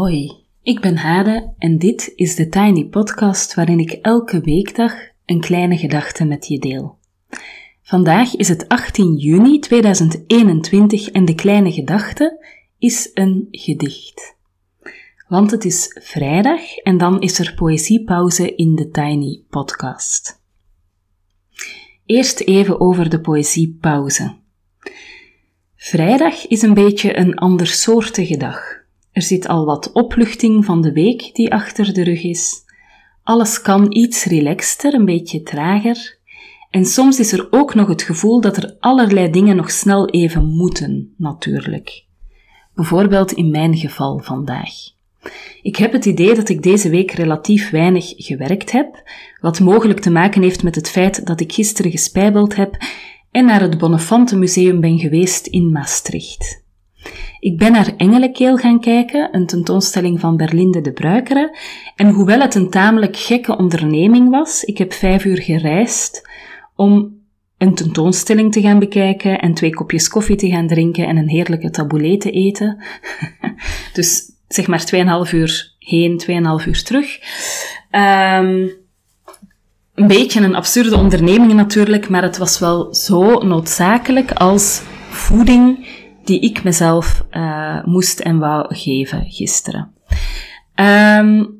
Hoi, ik ben Hade en dit is de Tiny Podcast waarin ik elke weekdag een kleine gedachte met je deel. Vandaag is het 18 juni 2021 en de kleine gedachte is een gedicht. Want het is vrijdag en dan is er poëziepauze in de Tiny Podcast. Eerst even over de poëziepauze. Vrijdag is een beetje een andersoortige dag. Er zit al wat opluchting van de week die achter de rug is. Alles kan iets relaxter, een beetje trager. En soms is er ook nog het gevoel dat er allerlei dingen nog snel even moeten, natuurlijk. Bijvoorbeeld in mijn geval vandaag. Ik heb het idee dat ik deze week relatief weinig gewerkt heb, wat mogelijk te maken heeft met het feit dat ik gisteren gespijbeld heb en naar het Bonnefante Museum ben geweest in Maastricht. Ik ben naar Engelekeel gaan kijken, een tentoonstelling van Berlinde de Bruikere, en hoewel het een tamelijk gekke onderneming was, ik heb vijf uur gereisd om een tentoonstelling te gaan bekijken en twee kopjes koffie te gaan drinken en een heerlijke taboulet te eten. dus zeg maar 2,5 uur heen, 2,5 uur terug. Um, een beetje een absurde onderneming natuurlijk, maar het was wel zo noodzakelijk als voeding die ik mezelf uh, moest en wou geven gisteren. Um,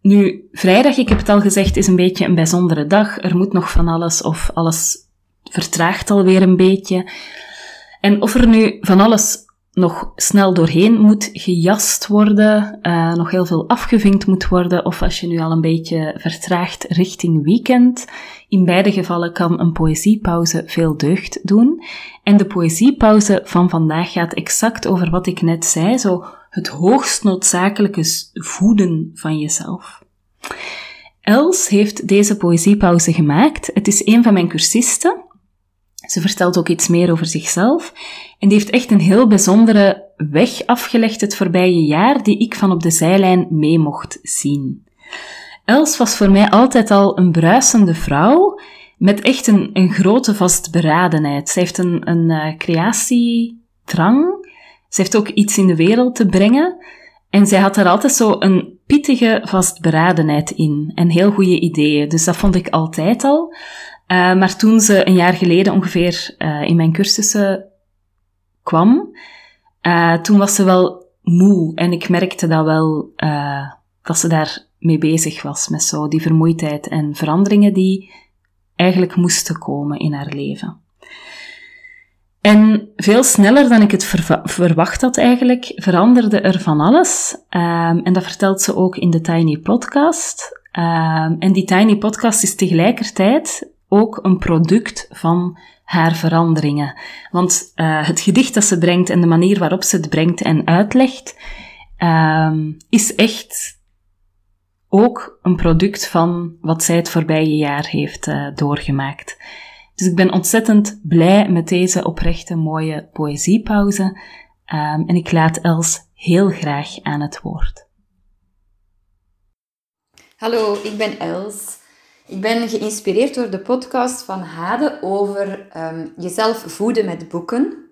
nu, vrijdag, ik heb het al gezegd, is een beetje een bijzondere dag. Er moet nog van alles of alles vertraagt alweer een beetje. En of er nu van alles nog snel doorheen moet gejast worden, uh, nog heel veel afgevinkt moet worden, of als je nu al een beetje vertraagt richting weekend. In beide gevallen kan een poëziepauze veel deugd doen. En de poëziepauze van vandaag gaat exact over wat ik net zei, zo het hoogst noodzakelijke voeden van jezelf. Els heeft deze poëziepauze gemaakt. Het is een van mijn cursisten. Ze vertelt ook iets meer over zichzelf. En die heeft echt een heel bijzondere weg afgelegd het voorbije jaar, die ik van op de zijlijn mee mocht zien. Els was voor mij altijd al een bruisende vrouw, met echt een, een grote vastberadenheid. Ze heeft een, een uh. Ze heeft ook iets in de wereld te brengen. En zij had er altijd zo een pittige vastberadenheid in en heel goede ideeën. Dus dat vond ik altijd al. Uh, maar toen ze een jaar geleden ongeveer uh, in mijn cursussen kwam, uh, toen was ze wel moe. En ik merkte dat wel, dat ze daar mee bezig was, met zo die vermoeidheid en veranderingen die eigenlijk moesten komen in haar leven. En veel sneller dan ik het verwacht had eigenlijk, veranderde er van alles. Um, en dat vertelt ze ook in de Tiny Podcast. Um, en die Tiny Podcast is tegelijkertijd ook een product van haar veranderingen. Want uh, het gedicht dat ze brengt en de manier waarop ze het brengt en uitlegt, um, is echt ook een product van wat zij het voorbije jaar heeft uh, doorgemaakt. Dus ik ben ontzettend blij met deze oprechte mooie poëziepauze um, en ik laat Els heel graag aan het woord. Hallo, ik ben Els. Ik ben geïnspireerd door de podcast van Hade over um, jezelf voeden met boeken.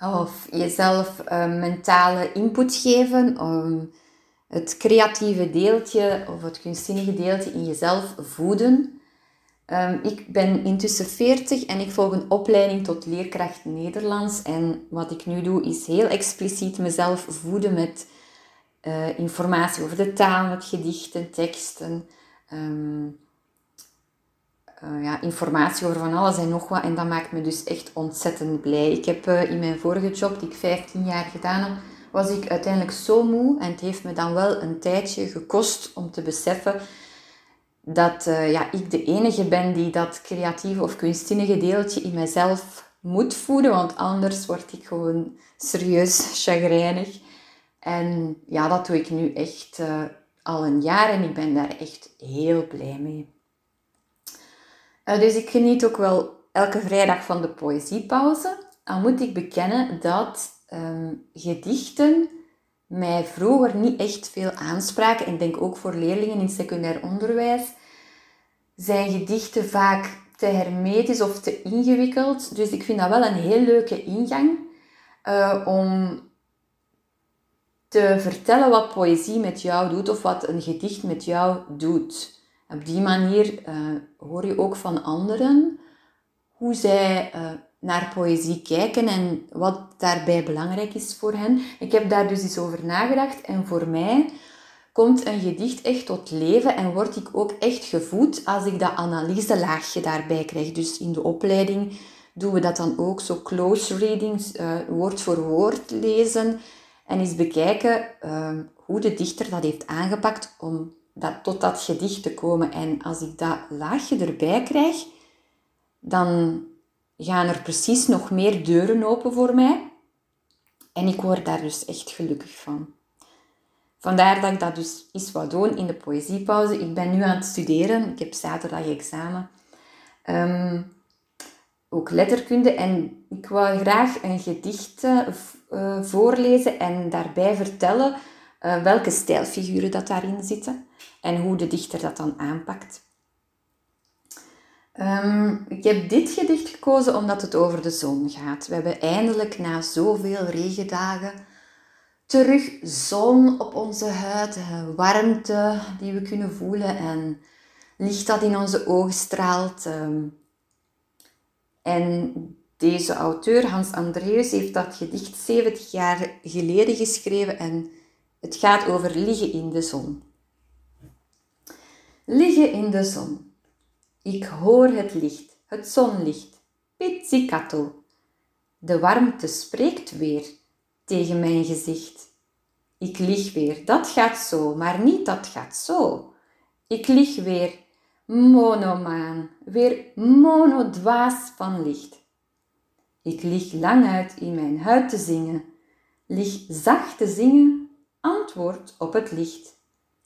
Of jezelf um, mentale input geven om het creatieve deeltje of het kunstzinnige deeltje in jezelf voeden. Um, ik ben intussen 40 en ik volg een opleiding tot leerkracht Nederlands. En wat ik nu doe is heel expliciet mezelf voeden met uh, informatie over de taal, met gedichten, teksten um, uh, ja, informatie over van alles en nog wat. En dat maakt me dus echt ontzettend blij. Ik heb uh, in mijn vorige job, die ik 15 jaar gedaan heb, was ik uiteindelijk zo moe. En het heeft me dan wel een tijdje gekost om te beseffen dat uh, ja, ik de enige ben die dat creatieve of kunstzinnige deeltje in mezelf moet voeden. Want anders word ik gewoon serieus chagrijnig. En ja, dat doe ik nu echt al een jaar en ik ben daar echt heel blij mee. Uh, dus ik geniet ook wel elke vrijdag van de poëziepauze. Al moet ik bekennen dat um, gedichten mij vroeger niet echt veel aanspraken. En ik denk ook voor leerlingen in secundair onderwijs zijn gedichten vaak te hermetisch of te ingewikkeld. Dus ik vind dat wel een heel leuke ingang uh, om te vertellen wat poëzie met jou doet of wat een gedicht met jou doet. Op die manier uh, hoor je ook van anderen hoe zij uh, naar poëzie kijken en wat daarbij belangrijk is voor hen. Ik heb daar dus eens over nagedacht en voor mij komt een gedicht echt tot leven en word ik ook echt gevoed als ik dat analyselaagje daarbij krijg. Dus in de opleiding doen we dat dan ook, zo close readings, uh, woord voor woord lezen en eens bekijken uh, hoe de dichter dat heeft aangepakt om dat, tot dat gedicht te komen. En als ik dat laagje erbij krijg, dan gaan er precies nog meer deuren open voor mij. En ik word daar dus echt gelukkig van. Vandaar dat ik dat dus eens wat doen in de poëziepauze. Ik ben nu aan het studeren. Ik heb zaterdag examen. Um, ook letterkunde. En ik wou graag een gedicht uh, voorlezen en daarbij vertellen uh, welke stijlfiguren dat daarin zitten. En hoe de dichter dat dan aanpakt. Um, ik heb dit gedicht gekozen omdat het over de zon gaat. We hebben eindelijk na zoveel regendagen terug zon op onze huid, warmte die we kunnen voelen en licht dat in onze ogen straalt. Um, en deze auteur, Hans Andreus, heeft dat gedicht 70 jaar geleden geschreven en het gaat over liggen in de zon. Liggen in de zon. Ik hoor het licht, het zonlicht. Pizzicato. De warmte spreekt weer tegen mijn gezicht. Ik lig weer, dat gaat zo, maar niet dat gaat zo. Ik lig weer, monomaan, weer monodwaas van licht. Ik lig lang uit in mijn huid te zingen, lig zacht te zingen, antwoord op het licht.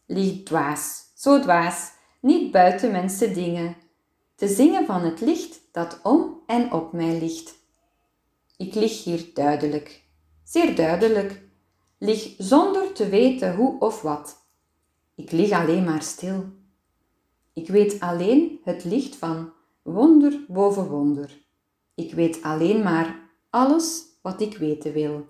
Lig dwaas, zo dwaas, niet buiten mensen dingen, te zingen van het licht dat om en op mij ligt. Ik lig hier duidelijk, zeer duidelijk, lig zonder te weten hoe of wat. Ik lig alleen maar stil. Ik weet alleen het licht van wonder boven wonder. Ik weet alleen maar alles wat ik weten wil.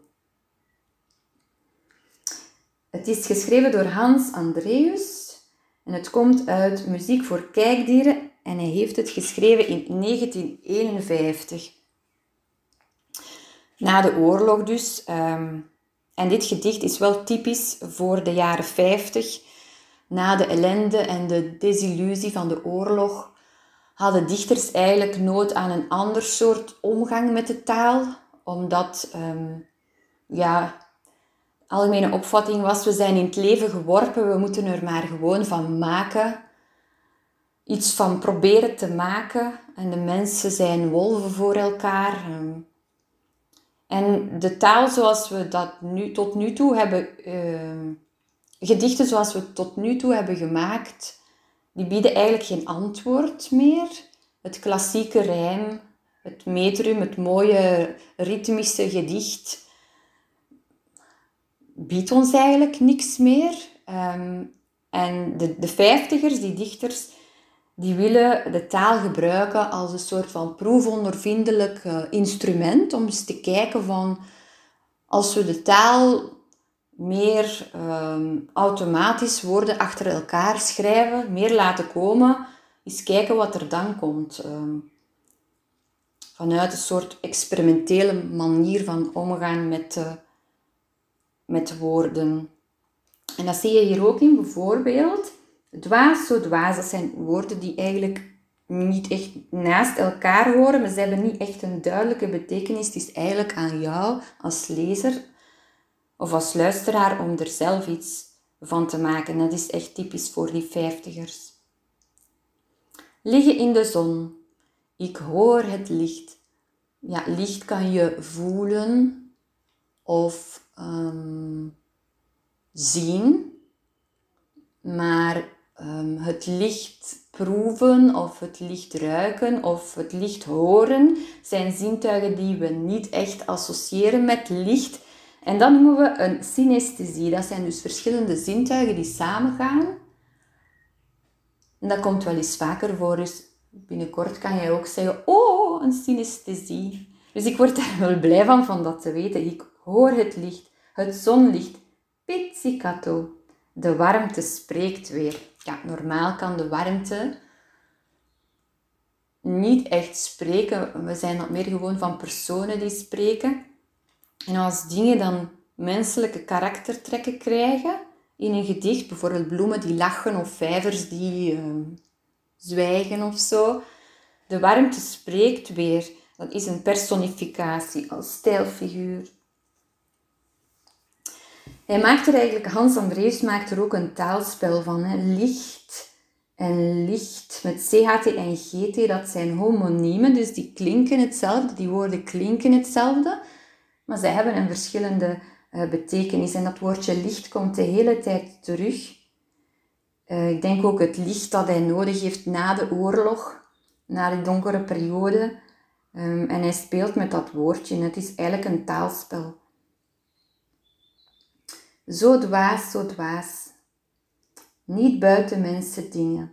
Het is geschreven door Hans Andreus en het komt uit Muziek voor Kijkdieren en hij heeft het geschreven in 1951. Na de oorlog dus. Ehm, en dit gedicht is wel typisch voor de jaren 50. Na de ellende en de desillusie van de oorlog hadden dichters eigenlijk nood aan een ander soort omgang met de taal, omdat um, ja, algemene opvatting was, we zijn in het leven geworpen, we moeten er maar gewoon van maken. Iets van proberen te maken. En de mensen zijn wolven voor elkaar. Ehm. En de taal zoals we dat nu, tot nu toe hebben, uh, gedichten zoals we tot nu toe hebben gemaakt, die bieden eigenlijk geen antwoord meer. Het klassieke rijm, het metrum, het mooie ritmische gedicht, biedt ons eigenlijk niks meer. Um, en de, de vijftigers, die dichters, die willen de taal gebruiken als een soort van proefondervindelijk uh, instrument om eens te kijken van als we de taal meer um, automatisch woorden achter elkaar schrijven, meer laten komen, eens kijken wat er dan komt. Um, vanuit een soort experimentele manier van omgaan met, uh, met woorden. En dat zie je hier ook in bijvoorbeeld dwaas, zo dwaas. Dat zijn woorden die eigenlijk niet echt naast elkaar horen, maar ze hebben niet echt een duidelijke betekenis. Het is eigenlijk aan jou als lezer of als luisteraar om er zelf iets van te maken. Dat is echt typisch voor die vijftigers. Liggen in de zon. Ik hoor het licht. Ja, licht kan je voelen of ehm, zien, maar um, het licht proeven of het licht ruiken of het licht horen zijn zintuigen die we niet echt associëren met licht en dat noemen we een synesthesie. Dat zijn dus verschillende zintuigen die samengaan. En dat komt wel eens vaker voor. Dus binnenkort kan jij ook zeggen, oh, een synesthesie. Dus ik word daar wel blij van, van dat te weten. Ik hoor het licht, het zonlicht. pizzicato. De warmte spreekt weer. Ja, normaal kan de warmte niet echt spreken. We zijn dat meer gewoon van personen die spreken. En als dingen dan menselijke karaktertrekken krijgen in een gedicht, bijvoorbeeld bloemen die lachen of vijvers die uh, zwijgen of zo, de warmte spreekt weer. Dat is een personificatie als stijlfiguur. Hij maakt er eigenlijk, Hans Andrees maakt er ook een taalspel van. Hè. Licht en licht met CHT en GT, dat zijn homoniemen, dus die klinken hetzelfde, die woorden klinken hetzelfde, maar ze hebben een verschillende uh, betekenis. En dat woordje licht komt de hele tijd terug. Uh, ik denk ook het licht dat hij nodig heeft na de oorlog, na die donkere periode. Um, en hij speelt met dat woordje. Het is eigenlijk een taalspel. Zo dwaas, zo dwaas. Niet buiten mensen dingen.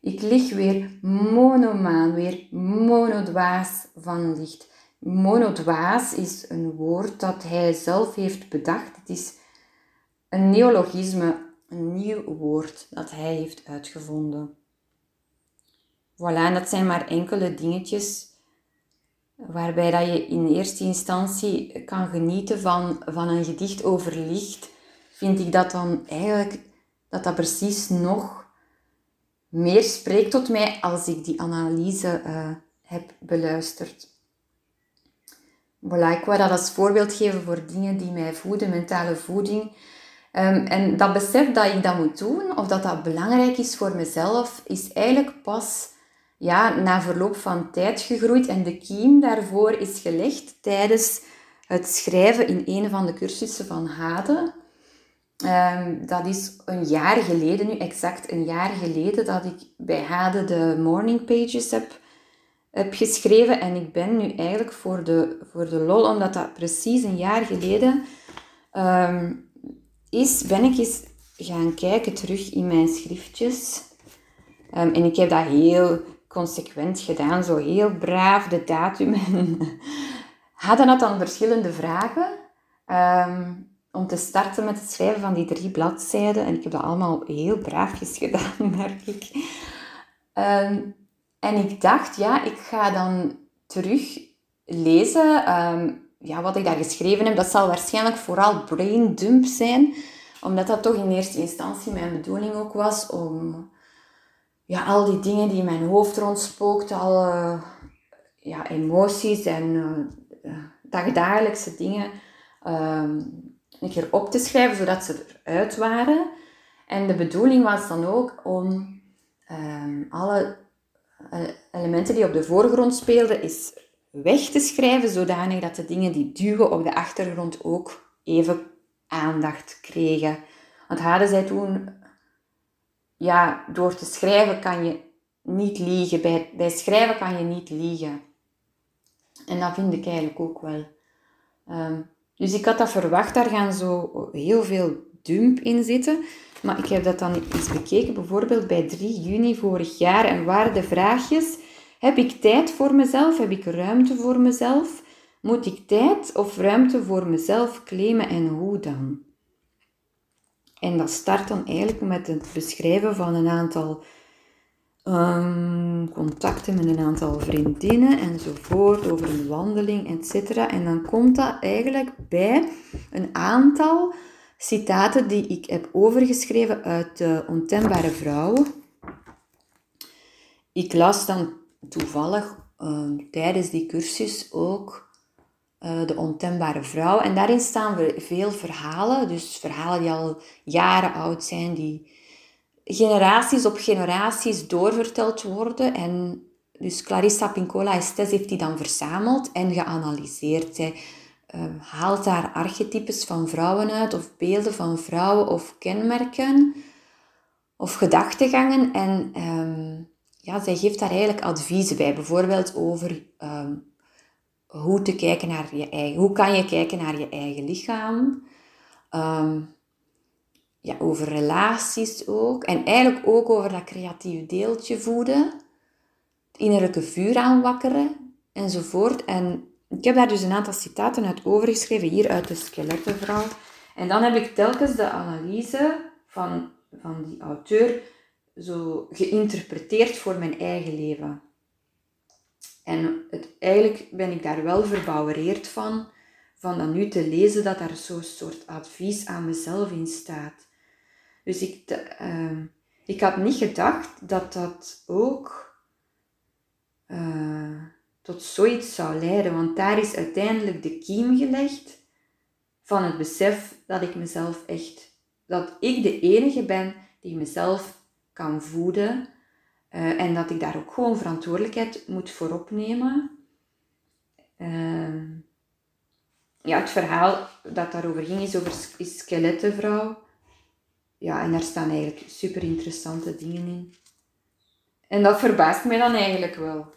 Ik lig weer monomaan, weer monodwaas van licht. Monodwaas is een woord dat hij zelf heeft bedacht. Het is een neologisme, een nieuw woord dat hij heeft uitgevonden. Voilà, dat zijn maar enkele dingetjes waarbij dat je in eerste instantie kan genieten van, van een gedicht over licht, vind ik dat dan eigenlijk dat dat precies nog meer spreekt tot mij als ik die analyse uh, heb beluisterd. Voilà, ik wou dat als voorbeeld geven voor dingen die mij voeden, mentale voeding. Um, en dat besef dat ik dat moet doen, of dat dat belangrijk is voor mezelf, is eigenlijk pas ja, na verloop van tijd gegroeid. En de kiem daarvoor is gelegd tijdens het schrijven in een van de cursussen van Hade. Um, dat is een jaar geleden, nu exact een jaar geleden, dat ik bij Hade de morning pages heb, heb geschreven. En ik ben nu eigenlijk voor de, voor de lol, omdat dat precies een jaar geleden um, is, ben ik eens gaan kijken terug in mijn schriftjes. Um, en ik heb dat heel consequent gedaan, zo heel braaf de datum. Hadden had dan verschillende vragen um, om te starten met het schrijven van die drie bladzijden. En ik heb dat allemaal heel braafjes gedaan, merk ik. En ik dacht, ja, ik ga dan terug lezen um, ja, wat ik daar geschreven heb. Dat zal waarschijnlijk vooral brain dump zijn, omdat dat toch in eerste instantie mijn bedoeling ook was om ja, al die dingen die in mijn hoofd rondspookt, alle ja, emoties en uh, dagdagelijkse dingen, um, een keer op te schrijven, zodat ze eruit waren. En de bedoeling was dan ook om um, alle elementen die op de voorgrond speelden, is weg te schrijven, zodanig dat de dingen die duwen op de achtergrond ook even aandacht kregen. Want hadden zij toen ja, door te schrijven kan je niet liegen. Bij, bij schrijven kan je niet liegen. En dat vind ik eigenlijk ook wel. Um, dus ik had dat verwacht, daar gaan zo heel veel dump in zitten. Maar ik heb dat dan eens bekeken, bijvoorbeeld bij 3 juni vorig jaar. En waren de vraagjes, heb ik tijd voor mezelf? Heb ik ruimte voor mezelf? Moet ik tijd of ruimte voor mezelf claimen en hoe dan? En dat start dan eigenlijk met het beschrijven van een aantal um, contacten met een aantal vriendinnen enzovoort, over een wandeling, etc. En dan komt dat eigenlijk bij een aantal citaten die ik heb overgeschreven uit de Ontembare Vrouwen. Ik las dan toevallig um, tijdens die cursus ook uh, de ontembare vrouw. En daarin staan veel verhalen, dus verhalen die al jaren oud zijn, die generaties op generaties doorverteld worden. En dus Clarissa Pincola Estes heeft die dan verzameld en geanalyseerd. Zij uh, haalt daar archetypes van vrouwen uit, of beelden van vrouwen, of kenmerken, of gedachtegangen. En um, ja, zij geeft daar eigenlijk adviezen bij, bijvoorbeeld over um, hoe te kijken naar je eigen, hoe kan je kijken naar je eigen lichaam. Ja, over relaties ook. En eigenlijk ook over dat creatieve deeltje voeden. Het innerlijke vuur aanwakkeren enzovoort. En ik heb daar dus een aantal citaten uit overgeschreven, hier uit de Skelettenvrouw. En dan heb ik telkens de analyse van, van die auteur zo geïnterpreteerd voor mijn eigen leven. En het, eigenlijk ben ik daar wel verbouwereerd van, van dan nu te lezen dat daar zo'n soort advies aan mezelf in staat. Dus ik, uh, ik had niet gedacht dat dat ook uh, tot zoiets zou leiden, want daar is uiteindelijk de kiem gelegd van het besef dat ik mezelf echt, dat ik de enige ben die mezelf kan voeden uh, en dat ik daar ook gewoon verantwoordelijkheid moet voor opnemen. Uh, ja, het verhaal dat daarover ging is over is Skelettenvrouw. Ja, en daar staan eigenlijk super interessante dingen in. En dat verbaast mij dan eigenlijk wel.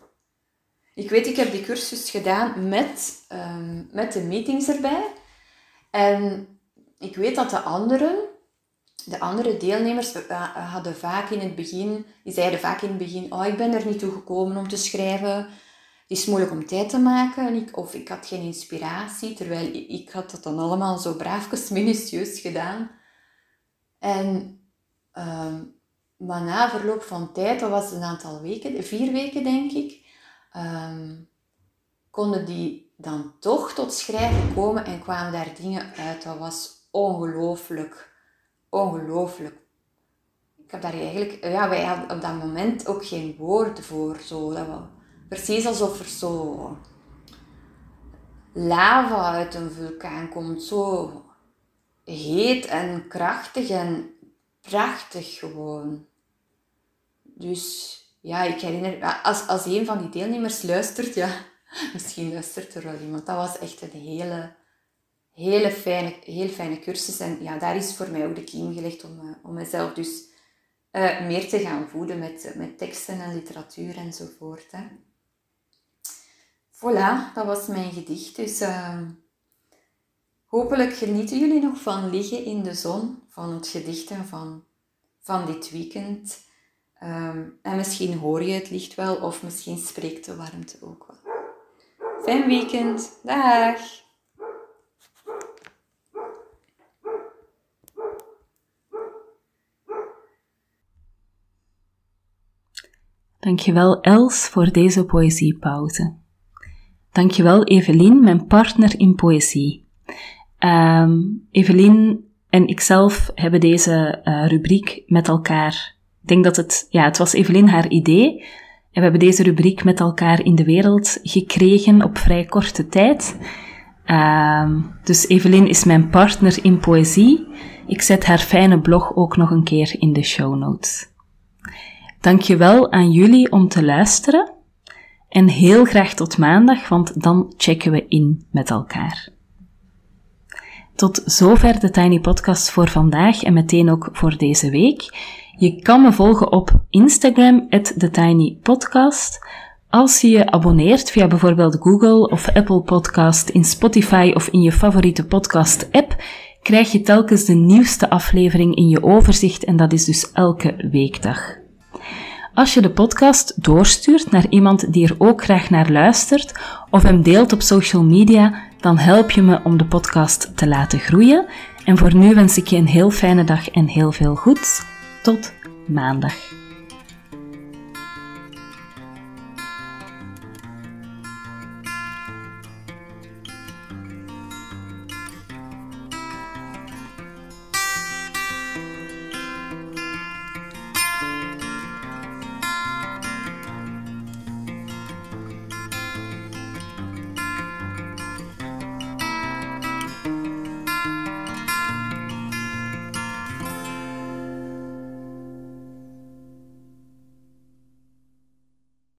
Ik weet, ik heb die cursus gedaan met, um, met de meetings erbij. En ik weet dat de anderen, de andere deelnemers uh, hadden vaak in het begin, die zeiden vaak in het begin, oh ik ben er niet toe gekomen om te schrijven. Het is moeilijk om tijd te maken. Of ik had geen inspiratie, terwijl ik, had dat dan allemaal zo braafjes minutieus gedaan. En, um, na verloop van tijd, dat was een aantal weken, vier weken denk ik, um, konden die dan toch tot schrijven komen en kwamen daar dingen uit. Dat was ongelooflijk, ongelooflijk. Ik heb daar eigenlijk, ja, wij hadden op dat moment ook geen woorden voor. Zo, dat precies alsof er zo lava uit een vulkaan komt. Zo heet en krachtig en prachtig gewoon. Dus ja, ik herinner, als, als een van die deelnemers luistert, ja, misschien luistert er wel iemand. Dat was echt een hele, hele fijne, heel fijne cursus. En ja, daar is voor mij ook de kiem gelegd om, uh, om mezelf dus uh, meer te gaan voeden met, met teksten en literatuur enzovoort. Hè. Voilà, dat was mijn gedicht. Dus uh, hopelijk genieten jullie nog van liggen in de zon, van het gedichten van, van dit weekend. Um, en misschien hoor je het licht wel, of misschien spreekt de warmte ook wel. Fijn weekend. Dag! Dankjewel Els voor deze poëziepauze. Dankjewel Evelien, mijn partner in poëzie. Um, Evelien en ikzelf hebben deze uh, rubriek met elkaar ik denk dat het, ja, het was Evelien haar idee. En we hebben deze rubriek met elkaar in de wereld gekregen op vrij korte tijd. Uh, dus Evelien is mijn partner in poëzie. Ik zet haar fijne blog ook nog een keer in de show notes. Dankjewel aan jullie om te luisteren. En heel graag tot maandag, want dan checken we in met elkaar. Tot zover de Tiny Podcast voor vandaag en meteen ook voor deze week. Je kan me volgen op Instagram, TheTinyPodcast. Als je je abonneert via bijvoorbeeld Google of Apple Podcast, in Spotify of in je favoriete podcast-app, krijg je telkens de nieuwste aflevering in je overzicht en dat is dus elke weekdag. Als je de podcast doorstuurt naar iemand die er ook graag naar luistert of hem deelt op social media, dan help je me om de podcast te laten groeien. En voor nu wens ik je een heel fijne dag en heel veel goeds. Tot maandag.